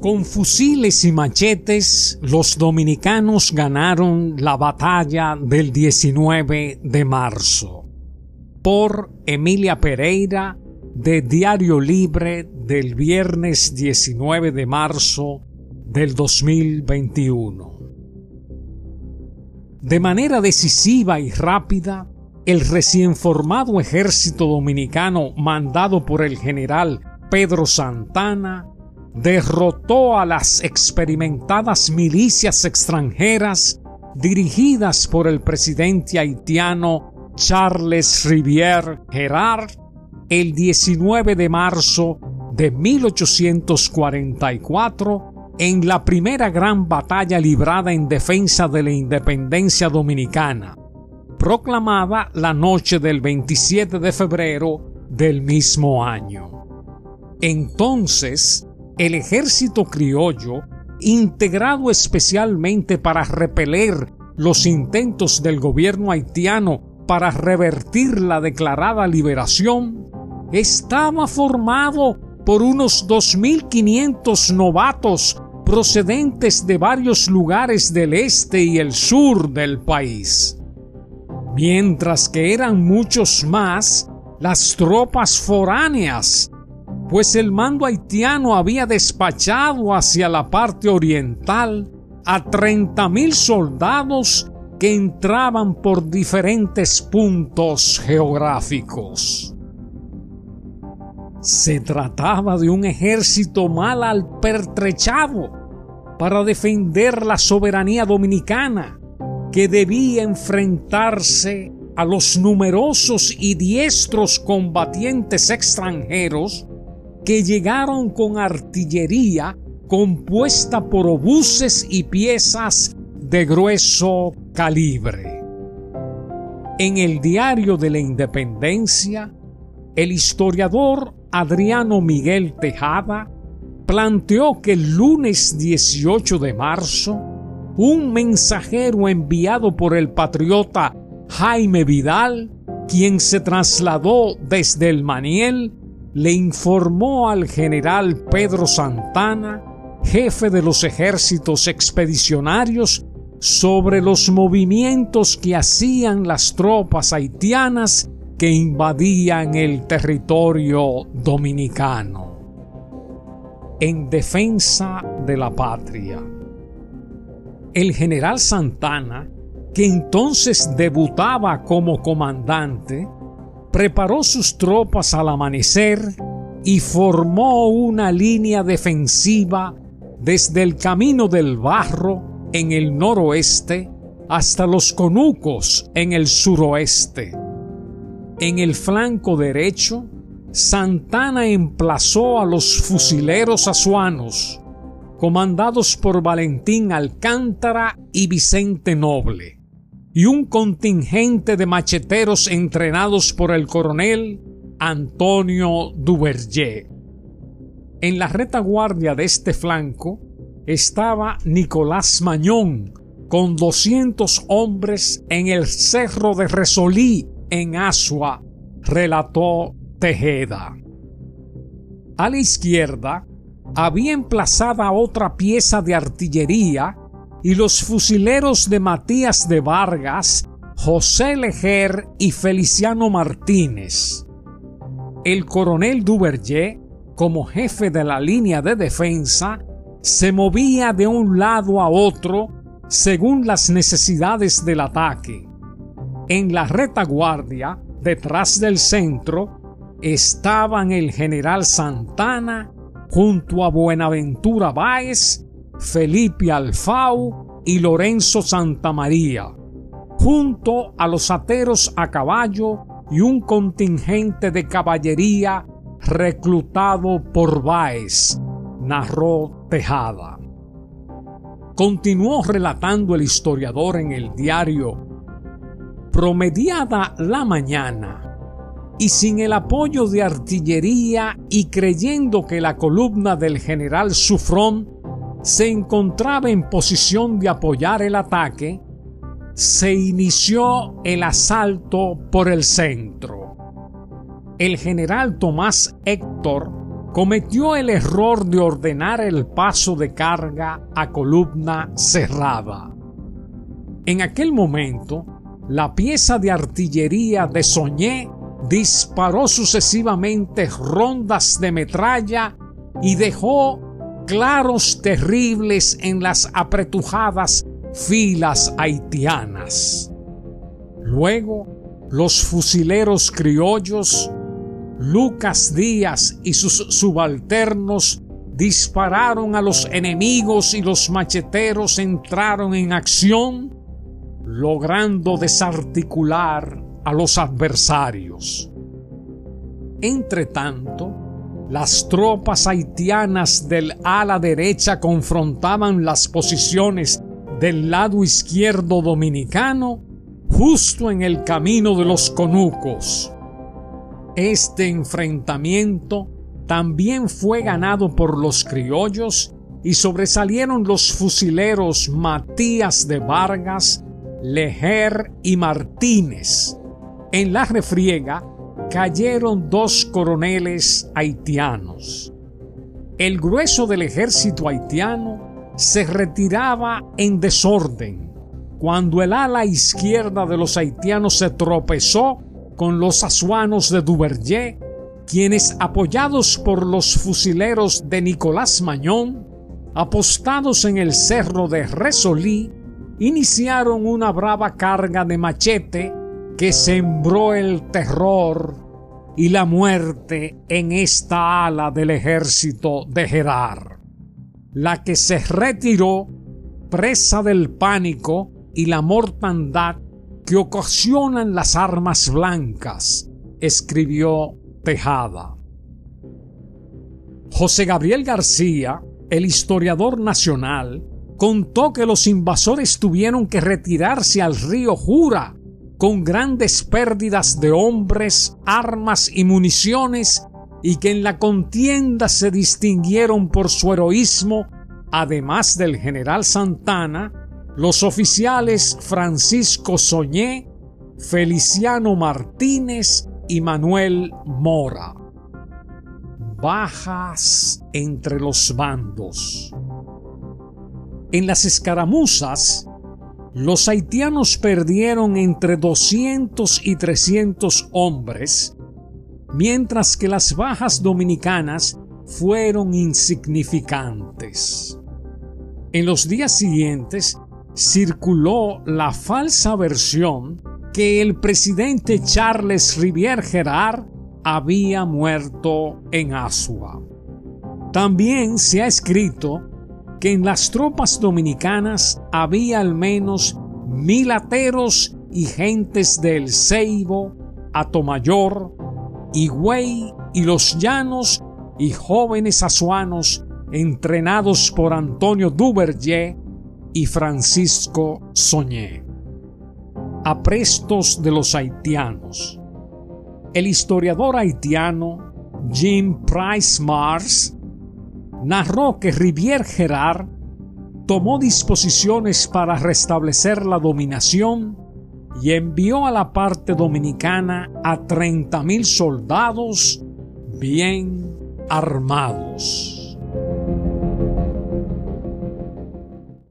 Con fusiles y machetes, los dominicanos ganaron la batalla del 19 de marzo. Por Emilia Pereira, de Diario Libre del viernes 19 de marzo del 2021. De manera decisiva y rápida, el recién formado ejército dominicano mandado por el general Pedro Santana derrotó a las experimentadas milicias extranjeras dirigidas por el presidente haitiano Charles Rivière Gerard el 19 de marzo de 1844 en la primera gran batalla librada en defensa de la independencia dominicana, proclamada la noche del 27 de febrero del mismo año. Entonces, el ejército criollo, integrado especialmente para repeler los intentos del gobierno haitiano para revertir la declarada liberación, estaba formado por unos 2.500 novatos procedentes de varios lugares del este y el sur del país. Mientras que eran muchos más las tropas foráneas, pues el mando haitiano había despachado hacia la parte oriental a 30.000 soldados que entraban por diferentes puntos geográficos. Se trataba de un ejército mal al pertrechado para defender la soberanía dominicana, que debía enfrentarse a los numerosos y diestros combatientes extranjeros que llegaron con artillería compuesta por obuses y piezas de grueso calibre. En el diario de la Independencia, el historiador Adriano Miguel Tejada planteó que el lunes 18 de marzo, un mensajero enviado por el patriota Jaime Vidal, quien se trasladó desde el Maniel, le informó al general Pedro Santana, jefe de los ejércitos expedicionarios, sobre los movimientos que hacían las tropas haitianas que invadían el territorio dominicano en defensa de la patria. El general Santana, que entonces debutaba como comandante, preparó sus tropas al amanecer y formó una línea defensiva desde el Camino del Barro en el noroeste hasta los Conucos en el suroeste. En el flanco derecho, Santana emplazó a los fusileros azuanos, comandados por Valentín Alcántara y Vicente Noble, y un contingente de macheteros entrenados por el coronel Antonio Duverger. En la retaguardia de este flanco estaba Nicolás Mañón, con 200 hombres en el cerro de Resolí en Asua, relató Tejeda. A la izquierda había emplazada otra pieza de artillería y los fusileros de Matías de Vargas, José Lejer y Feliciano Martínez. El coronel Duverger, como jefe de la línea de defensa, se movía de un lado a otro según las necesidades del ataque. En la retaguardia, detrás del centro, estaban el general Santana junto a Buenaventura Báez, Felipe Alfau y Lorenzo Santamaría, junto a los ateros a caballo y un contingente de caballería reclutado por Báez, narró Tejada. Continuó relatando el historiador en el diario promediada la mañana, y sin el apoyo de artillería y creyendo que la columna del general Sufrón se encontraba en posición de apoyar el ataque, se inició el asalto por el centro. El general Tomás Héctor, cometió el error de ordenar el paso de carga a columna cerrada. En aquel momento, la pieza de artillería de Soñé disparó sucesivamente rondas de metralla y dejó claros terribles en las apretujadas filas haitianas. Luego, los fusileros criollos, Lucas Díaz y sus subalternos dispararon a los enemigos y los macheteros entraron en acción, logrando desarticular a los adversarios. Entretanto, las tropas haitianas del ala derecha confrontaban las posiciones del lado izquierdo dominicano justo en el camino de los conucos. Este enfrentamiento también fue ganado por los criollos y sobresalieron los fusileros Matías de Vargas, Lejer y Martínez, en la refriega cayeron dos coroneles haitianos. El grueso del ejército haitiano se retiraba en desorden cuando el ala izquierda de los haitianos se tropezó con los asuanos de Duvergé, quienes apoyados por los fusileros de Nicolás Mañón, apostados en el cerro de Resolí, iniciaron una brava carga de machete que sembró el terror y la muerte en esta ala del ejército de Gerard, la que se retiró presa del pánico y la mortandad que ocasionan las armas blancas, escribió Tejada. José Gabriel García, el historiador nacional, contó que los invasores tuvieron que retirarse al río Jura con grandes pérdidas de hombres, armas y municiones, y que en la contienda se distinguieron por su heroísmo, además del general Santana, los oficiales Francisco Soñé, Feliciano Martínez y Manuel Mora. Bajas entre los bandos. En las escaramuzas, los haitianos perdieron entre 200 y 300 hombres, mientras que las bajas dominicanas fueron insignificantes. En los días siguientes circuló la falsa versión que el presidente Charles Rivière Gerard había muerto en Asua. También se ha escrito que en las tropas dominicanas había al menos mil ateros y gentes del Ceibo, Atomayor, Higüey y los Llanos y jóvenes azuanos entrenados por Antonio Duvergé y Francisco Soñé. Aprestos de los haitianos. El historiador haitiano Jim Price Mars narró que Rivière Gerard tomó disposiciones para restablecer la dominación y envió a la parte dominicana a 30.000 soldados bien armados.